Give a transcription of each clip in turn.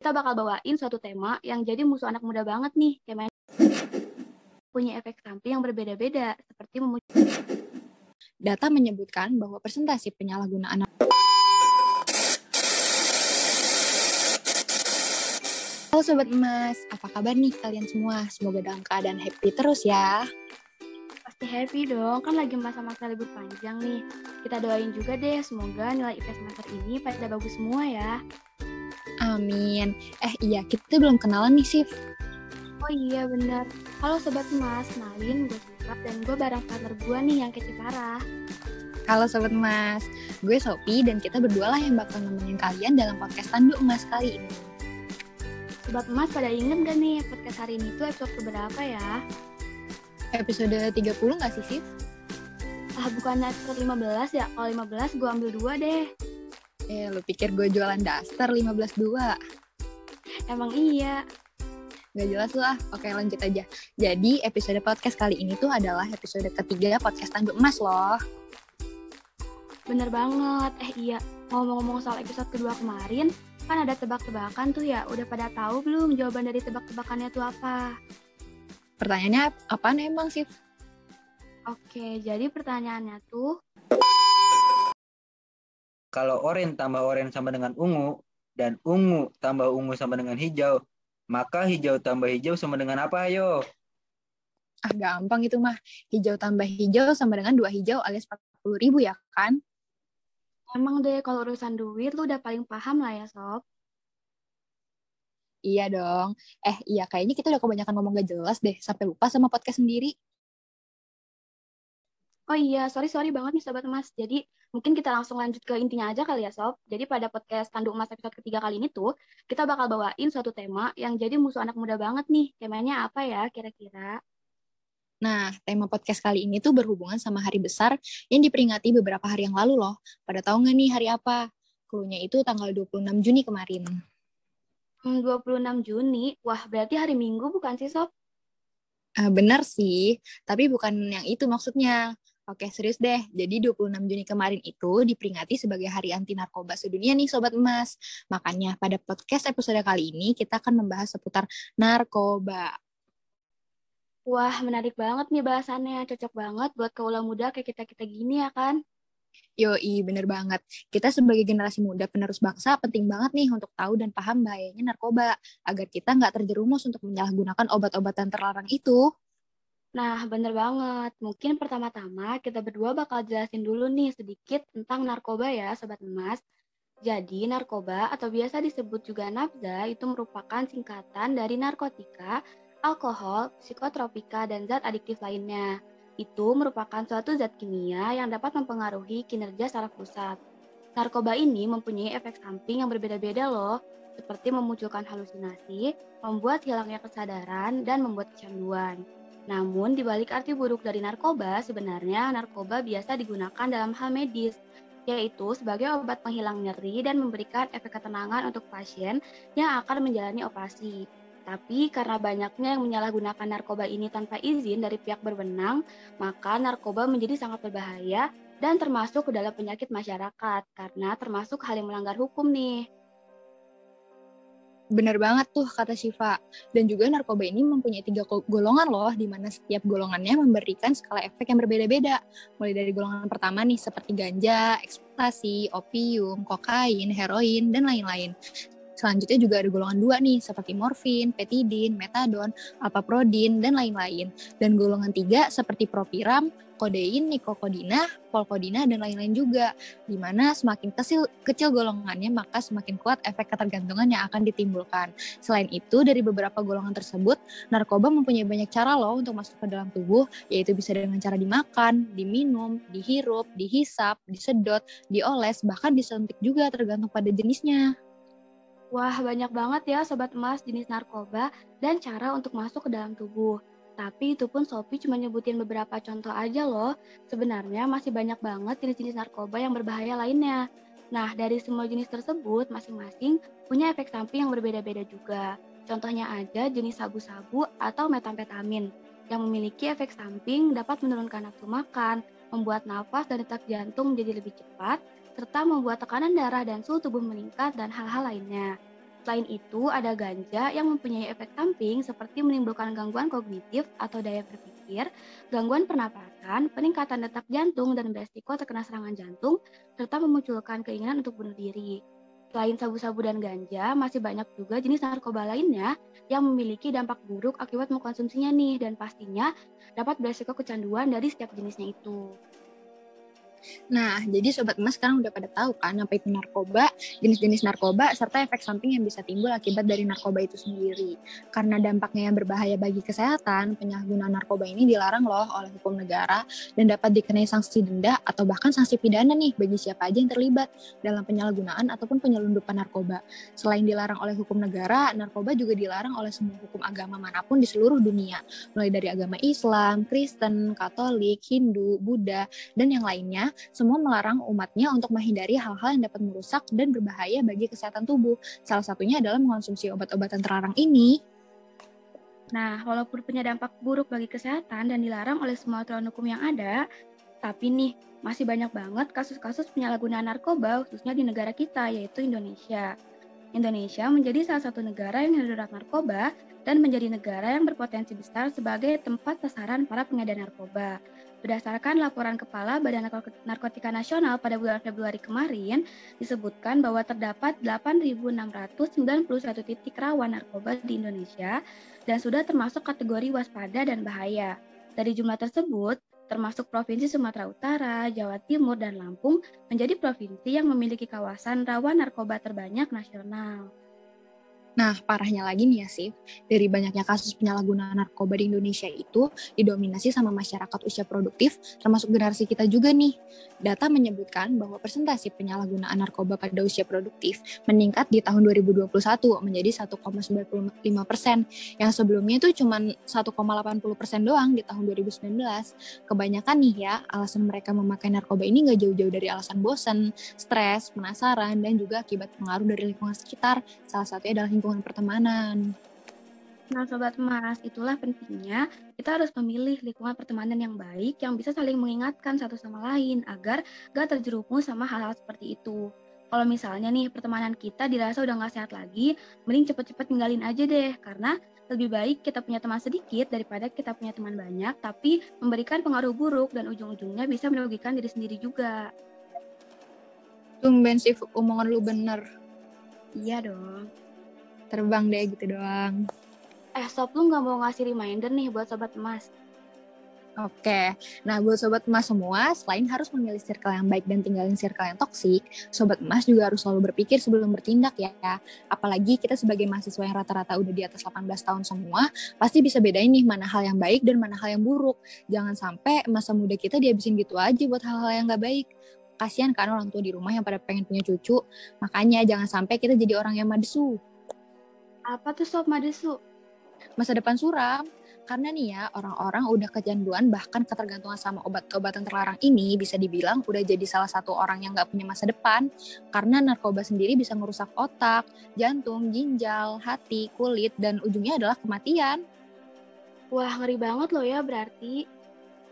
kita bakal bawain suatu tema yang jadi musuh anak muda banget nih. Temanya punya efek samping yang berbeda-beda, seperti Data menyebutkan bahwa persentase penyalahgunaan Halo Sobat Emas, apa kabar nih kalian semua? Semoga dalam keadaan happy terus ya. Pasti happy dong, kan lagi masa-masa libur panjang nih. Kita doain juga deh, semoga nilai IP semester ini pada bagus semua ya. Amin. Eh iya, kita belum kenalan nih, Sif. Oh iya bener. Halo Sobat Emas, kenalin gue Sifat dan gue bareng partner gue nih yang kece parah. Halo Sobat Emas, gue Sopi dan kita berdua lah yang bakal nemenin kalian dalam podcast Tandu Emas kali ini. Sobat Emas pada inget gak nih podcast hari ini tuh episode keberapa ya? Episode 30 gak sih, Sif? Ah bukan episode 15 ya, kalau 15 gue ambil dua deh. Eh, lu pikir gue jualan daster 15.2? Emang iya. Gak jelas lah. Oke, lanjut aja. Jadi, episode podcast kali ini tuh adalah episode ketiga podcast Tanduk Emas loh. Bener banget. Eh iya, ngomong-ngomong soal episode kedua kemarin, kan ada tebak-tebakan tuh ya. Udah pada tahu belum jawaban dari tebak-tebakannya tuh apa? Pertanyaannya apa nih emang sih? Oke, jadi pertanyaannya tuh kalau oranye tambah oranye sama dengan ungu dan ungu tambah ungu sama dengan hijau, maka hijau tambah hijau sama dengan apa ayo? Ah gampang itu mah. Hijau tambah hijau sama dengan dua hijau alias 40 ribu ya kan? Emang deh kalau urusan duit lu udah paling paham lah ya sob. Iya dong. Eh iya kayaknya kita udah kebanyakan ngomong gak jelas deh. Sampai lupa sama podcast sendiri. Oh iya, sorry sorry banget nih sobat emas. Jadi mungkin kita langsung lanjut ke intinya aja kali ya sob. Jadi pada podcast Tanduk Emas episode ketiga kali ini tuh kita bakal bawain suatu tema yang jadi musuh anak muda banget nih. Temanya apa ya kira-kira? Nah, tema podcast kali ini tuh berhubungan sama hari besar yang diperingati beberapa hari yang lalu loh. Pada tahu nggak nih hari apa? Klunya itu tanggal 26 Juni kemarin. Hmm, 26 Juni? Wah, berarti hari Minggu bukan sih sob? Uh, benar sih, tapi bukan yang itu maksudnya. Oke, serius deh. Jadi 26 Juni kemarin itu diperingati sebagai Hari Anti Narkoba Sedunia nih Sobat Emas. Makanya pada podcast episode kali ini kita akan membahas seputar narkoba. Wah, menarik banget nih bahasannya. Cocok banget buat kaula muda kayak kita-kita gini ya kan? Yoi, bener banget. Kita sebagai generasi muda penerus bangsa penting banget nih untuk tahu dan paham bahayanya narkoba, agar kita nggak terjerumus untuk menyalahgunakan obat-obatan terlarang itu. Nah, bener banget. Mungkin pertama-tama kita berdua bakal jelasin dulu nih sedikit tentang narkoba ya, Sobat Emas. Jadi, narkoba atau biasa disebut juga nafza itu merupakan singkatan dari narkotika, alkohol, psikotropika, dan zat adiktif lainnya. Itu merupakan suatu zat kimia yang dapat mempengaruhi kinerja saraf pusat. Narkoba ini mempunyai efek samping yang berbeda-beda loh, seperti memunculkan halusinasi, membuat hilangnya kesadaran, dan membuat kecanduan. Namun, di balik arti buruk dari narkoba, sebenarnya narkoba biasa digunakan dalam hal medis, yaitu sebagai obat penghilang nyeri dan memberikan efek ketenangan untuk pasien yang akan menjalani operasi. Tapi karena banyaknya yang menyalahgunakan narkoba ini tanpa izin dari pihak berwenang, maka narkoba menjadi sangat berbahaya dan termasuk ke dalam penyakit masyarakat karena termasuk hal yang melanggar hukum nih. Bener banget tuh kata Syifa. Dan juga narkoba ini mempunyai tiga golongan loh, di mana setiap golongannya memberikan skala efek yang berbeda-beda. Mulai dari golongan pertama nih, seperti ganja, ekspektasi, opium, kokain, heroin, dan lain-lain. Selanjutnya juga ada golongan dua nih, seperti morfin, petidin, metadon, alpaprodin, dan lain-lain. Dan golongan tiga seperti propiram, kodein, nikokodina, polkodina, dan lain-lain juga. Di mana semakin kecil, kecil golongannya, maka semakin kuat efek ketergantungan yang akan ditimbulkan. Selain itu, dari beberapa golongan tersebut, narkoba mempunyai banyak cara loh untuk masuk ke dalam tubuh, yaitu bisa dengan cara dimakan, diminum, dihirup, dihisap, disedot, dioles, bahkan disuntik juga tergantung pada jenisnya. Wah, banyak banget ya Sobat Emas jenis narkoba dan cara untuk masuk ke dalam tubuh. Tapi itu pun Sophie cuma nyebutin beberapa contoh aja loh. Sebenarnya masih banyak banget jenis-jenis narkoba yang berbahaya lainnya. Nah, dari semua jenis tersebut, masing-masing punya efek samping yang berbeda-beda juga. Contohnya aja jenis sabu-sabu atau metamfetamin yang memiliki efek samping dapat menurunkan nafsu makan, membuat nafas dan detak jantung menjadi lebih cepat, serta membuat tekanan darah dan suhu tubuh meningkat dan hal-hal lainnya. Selain itu, ada ganja yang mempunyai efek samping seperti menimbulkan gangguan kognitif atau daya berpikir, gangguan pernapasan, peningkatan detak jantung dan beresiko terkena serangan jantung, serta memunculkan keinginan untuk bunuh diri. Selain sabu-sabu dan ganja, masih banyak juga jenis narkoba lainnya yang memiliki dampak buruk akibat mengkonsumsinya nih dan pastinya dapat beresiko kecanduan dari setiap jenisnya itu. Nah, jadi Sobat Emas sekarang udah pada tahu kan apa itu narkoba, jenis-jenis narkoba, serta efek samping yang bisa timbul akibat dari narkoba itu sendiri. Karena dampaknya yang berbahaya bagi kesehatan, penyalahgunaan narkoba ini dilarang loh oleh hukum negara dan dapat dikenai sanksi denda atau bahkan sanksi pidana nih bagi siapa aja yang terlibat dalam penyalahgunaan ataupun penyelundupan narkoba. Selain dilarang oleh hukum negara, narkoba juga dilarang oleh semua hukum agama mana pun di seluruh dunia, mulai dari agama Islam, Kristen, Katolik, Hindu, Buddha, dan yang lainnya semua melarang umatnya untuk menghindari hal-hal yang dapat merusak dan berbahaya bagi kesehatan tubuh. Salah satunya adalah mengonsumsi obat-obatan terlarang ini. Nah, walaupun punya dampak buruk bagi kesehatan dan dilarang oleh semua aturan hukum yang ada, tapi nih, masih banyak banget kasus-kasus penyalahgunaan narkoba khususnya di negara kita, yaitu Indonesia. Indonesia menjadi salah satu negara yang darurat narkoba dan menjadi negara yang berpotensi besar sebagai tempat sasaran para pengedar narkoba. Berdasarkan laporan Kepala Badan Narkotika Nasional pada bulan Februari kemarin, disebutkan bahwa terdapat 8.691 titik rawan narkoba di Indonesia dan sudah termasuk kategori waspada dan bahaya. Dari jumlah tersebut, termasuk Provinsi Sumatera Utara, Jawa Timur, dan Lampung menjadi provinsi yang memiliki kawasan rawan narkoba terbanyak nasional. Nah, parahnya lagi nih ya, Sif, dari banyaknya kasus penyalahgunaan narkoba di Indonesia itu didominasi sama masyarakat usia produktif, termasuk generasi kita juga nih. Data menyebutkan bahwa persentase penyalahgunaan narkoba pada usia produktif meningkat di tahun 2021 menjadi 1,95 persen, yang sebelumnya itu cuma 1,80 persen doang di tahun 2019. Kebanyakan nih ya, alasan mereka memakai narkoba ini nggak jauh-jauh dari alasan bosan, stres, penasaran, dan juga akibat pengaruh dari lingkungan sekitar. Salah satunya adalah lingkungan pertemanan. Nah, Sobat Emas, itulah pentingnya kita harus memilih lingkungan pertemanan yang baik yang bisa saling mengingatkan satu sama lain agar gak terjerumus sama hal-hal seperti itu. Kalau misalnya nih pertemanan kita dirasa udah gak sehat lagi, mending cepet-cepet tinggalin aja deh, karena lebih baik kita punya teman sedikit daripada kita punya teman banyak, tapi memberikan pengaruh buruk dan ujung-ujungnya bisa merugikan diri sendiri juga. Tumben sih omongan lu bener. Iya dong terbang deh gitu doang. Eh, Sob, lu nggak mau ngasih reminder nih buat Sobat Emas? Oke, nah buat Sobat Emas semua, selain harus memilih circle yang baik dan tinggalin circle yang toksik, Sobat Emas juga harus selalu berpikir sebelum bertindak ya. Apalagi kita sebagai mahasiswa yang rata-rata udah di atas 18 tahun semua, pasti bisa bedain nih mana hal yang baik dan mana hal yang buruk. Jangan sampai masa muda kita dihabisin gitu aja buat hal-hal yang gak baik kasihan kan orang tua di rumah yang pada pengen punya cucu. Makanya jangan sampai kita jadi orang yang madesu. Apa tuh sob madesu? Masa depan suram. Karena nih ya, orang-orang udah kecanduan bahkan ketergantungan sama obat-obatan terlarang ini bisa dibilang udah jadi salah satu orang yang gak punya masa depan. Karena narkoba sendiri bisa merusak otak, jantung, ginjal, hati, kulit, dan ujungnya adalah kematian. Wah, ngeri banget loh ya berarti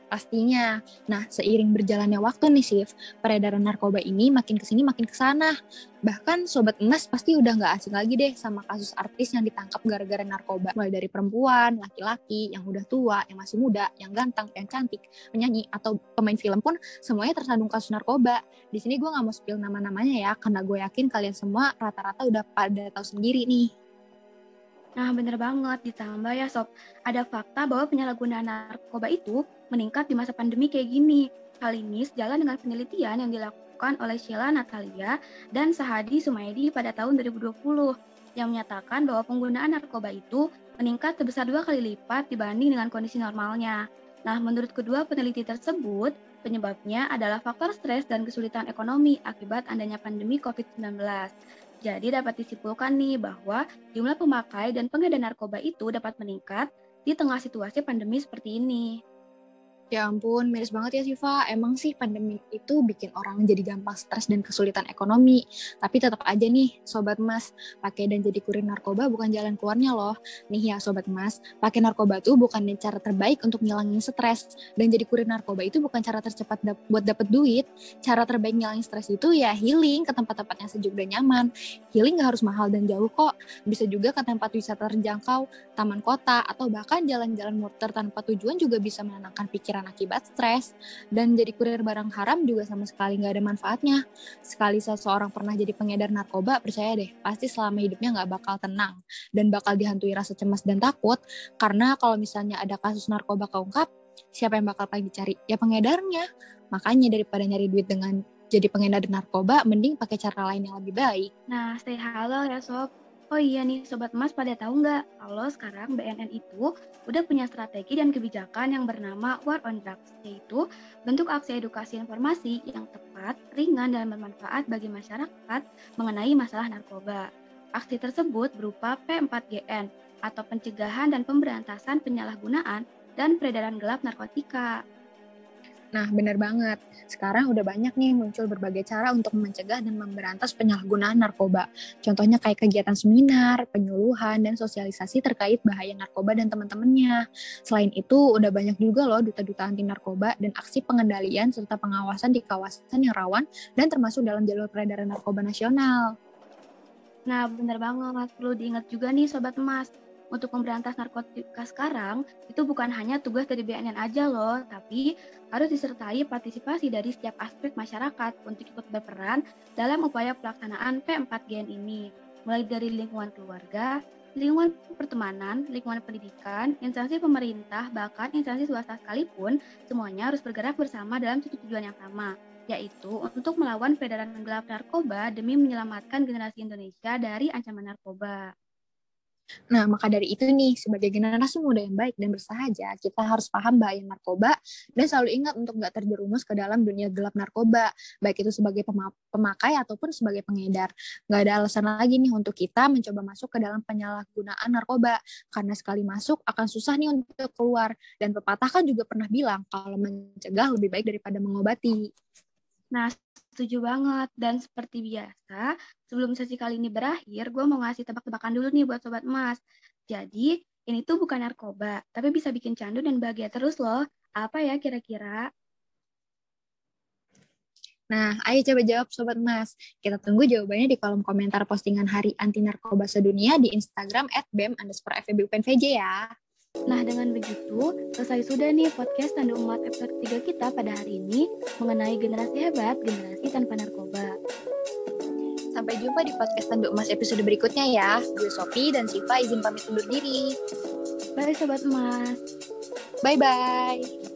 pastinya. Nah, seiring berjalannya waktu nih, Sif, peredaran narkoba ini makin ke sini makin ke sana. Bahkan Sobat Emas pasti udah nggak asing lagi deh sama kasus artis yang ditangkap gara-gara narkoba. Mulai dari perempuan, laki-laki, yang udah tua, yang masih muda, yang ganteng, yang cantik, penyanyi, atau pemain film pun semuanya tersandung kasus narkoba. Di sini gue nggak mau spill nama-namanya ya, karena gue yakin kalian semua rata-rata udah pada tahu sendiri nih. Nah, bener banget. Ditambah ya, Sob, ada fakta bahwa penyalahgunaan narkoba itu meningkat di masa pandemi kayak gini. Hal ini sejalan dengan penelitian yang dilakukan oleh Sheila Natalia dan Sahadi Sumaidi pada tahun 2020 yang menyatakan bahwa penggunaan narkoba itu meningkat sebesar dua kali lipat dibanding dengan kondisi normalnya. Nah, menurut kedua peneliti tersebut, penyebabnya adalah faktor stres dan kesulitan ekonomi akibat adanya pandemi COVID-19. Jadi dapat disimpulkan nih bahwa jumlah pemakai dan pengedar narkoba itu dapat meningkat di tengah situasi pandemi seperti ini. Ya ampun, miris banget ya Siva. Emang sih pandemi itu bikin orang jadi gampang stres dan kesulitan ekonomi. Tapi tetap aja nih, Sobat Mas, pakai dan jadi kurir narkoba bukan jalan keluarnya loh. Nih ya Sobat Mas, pakai narkoba tuh bukan cara terbaik untuk ngilangin stres. Dan jadi kurir narkoba itu bukan cara tercepat dap buat dapet duit. Cara terbaik ngilangin stres itu ya healing ke tempat-tempat yang sejuk dan nyaman. Healing gak harus mahal dan jauh kok. Bisa juga ke tempat wisata terjangkau, taman kota, atau bahkan jalan-jalan muter tanpa tujuan juga bisa menenangkan pikiran pikiran akibat stres, dan jadi kurir barang haram juga sama sekali nggak ada manfaatnya. Sekali seseorang pernah jadi pengedar narkoba, percaya deh, pasti selama hidupnya nggak bakal tenang, dan bakal dihantui rasa cemas dan takut, karena kalau misalnya ada kasus narkoba keungkap, siapa yang bakal paling dicari? Ya pengedarnya. Makanya daripada nyari duit dengan jadi pengedar narkoba, mending pakai cara lain yang lebih baik. Nah, stay halal ya sob. Oh iya nih Sobat Emas pada tahu nggak kalau sekarang BNN itu udah punya strategi dan kebijakan yang bernama War on Drugs, yaitu bentuk aksi edukasi informasi yang tepat, ringan, dan bermanfaat bagi masyarakat mengenai masalah narkoba. Aksi tersebut berupa P4GN atau pencegahan dan pemberantasan penyalahgunaan dan peredaran gelap narkotika. Nah, benar banget. Sekarang udah banyak nih muncul berbagai cara untuk mencegah dan memberantas penyalahgunaan narkoba. Contohnya kayak kegiatan seminar, penyuluhan, dan sosialisasi terkait bahaya narkoba dan teman-temannya. Selain itu, udah banyak juga loh duta-duta anti narkoba dan aksi pengendalian serta pengawasan di kawasan yang rawan dan termasuk dalam jalur peredaran narkoba nasional. Nah, benar banget. Perlu diingat juga nih Sobat Emas, untuk memberantas narkotika sekarang itu bukan hanya tugas dari BNN aja loh, tapi harus disertai partisipasi dari setiap aspek masyarakat untuk ikut berperan dalam upaya pelaksanaan P4GN ini, mulai dari lingkungan keluarga, lingkungan pertemanan, lingkungan pendidikan, instansi pemerintah, bahkan instansi swasta sekalipun, semuanya harus bergerak bersama dalam satu tujuan yang sama, yaitu untuk melawan peredaran gelap narkoba demi menyelamatkan generasi Indonesia dari ancaman narkoba. Nah, maka dari itu nih, sebagai generasi muda yang baik dan bersahaja, kita harus paham bahaya narkoba dan selalu ingat untuk nggak terjerumus ke dalam dunia gelap narkoba, baik itu sebagai pemakai ataupun sebagai pengedar. Nggak ada alasan lagi nih untuk kita mencoba masuk ke dalam penyalahgunaan narkoba, karena sekali masuk akan susah nih untuk keluar. Dan pepatah kan juga pernah bilang kalau mencegah lebih baik daripada mengobati. Nah, setuju banget. Dan seperti biasa, sebelum sesi kali ini berakhir, gue mau ngasih tebak-tebakan dulu nih buat Sobat Emas. Jadi, ini tuh bukan narkoba, tapi bisa bikin candu dan bahagia terus loh. Apa ya kira-kira? Nah, ayo coba jawab Sobat Mas. Kita tunggu jawabannya di kolom komentar postingan Hari Anti Narkoba Sedunia di Instagram at BEM underscore ya. Nah, dengan begitu, selesai sudah nih podcast Tanda Umat episode 3 kita pada hari ini mengenai generasi hebat, generasi tanpa narkoba. Sampai jumpa di podcast Tanda Emas episode berikutnya ya. Gue Sofi dan Siva izin pamit undur diri. Bye Sobat Emas. Bye-bye.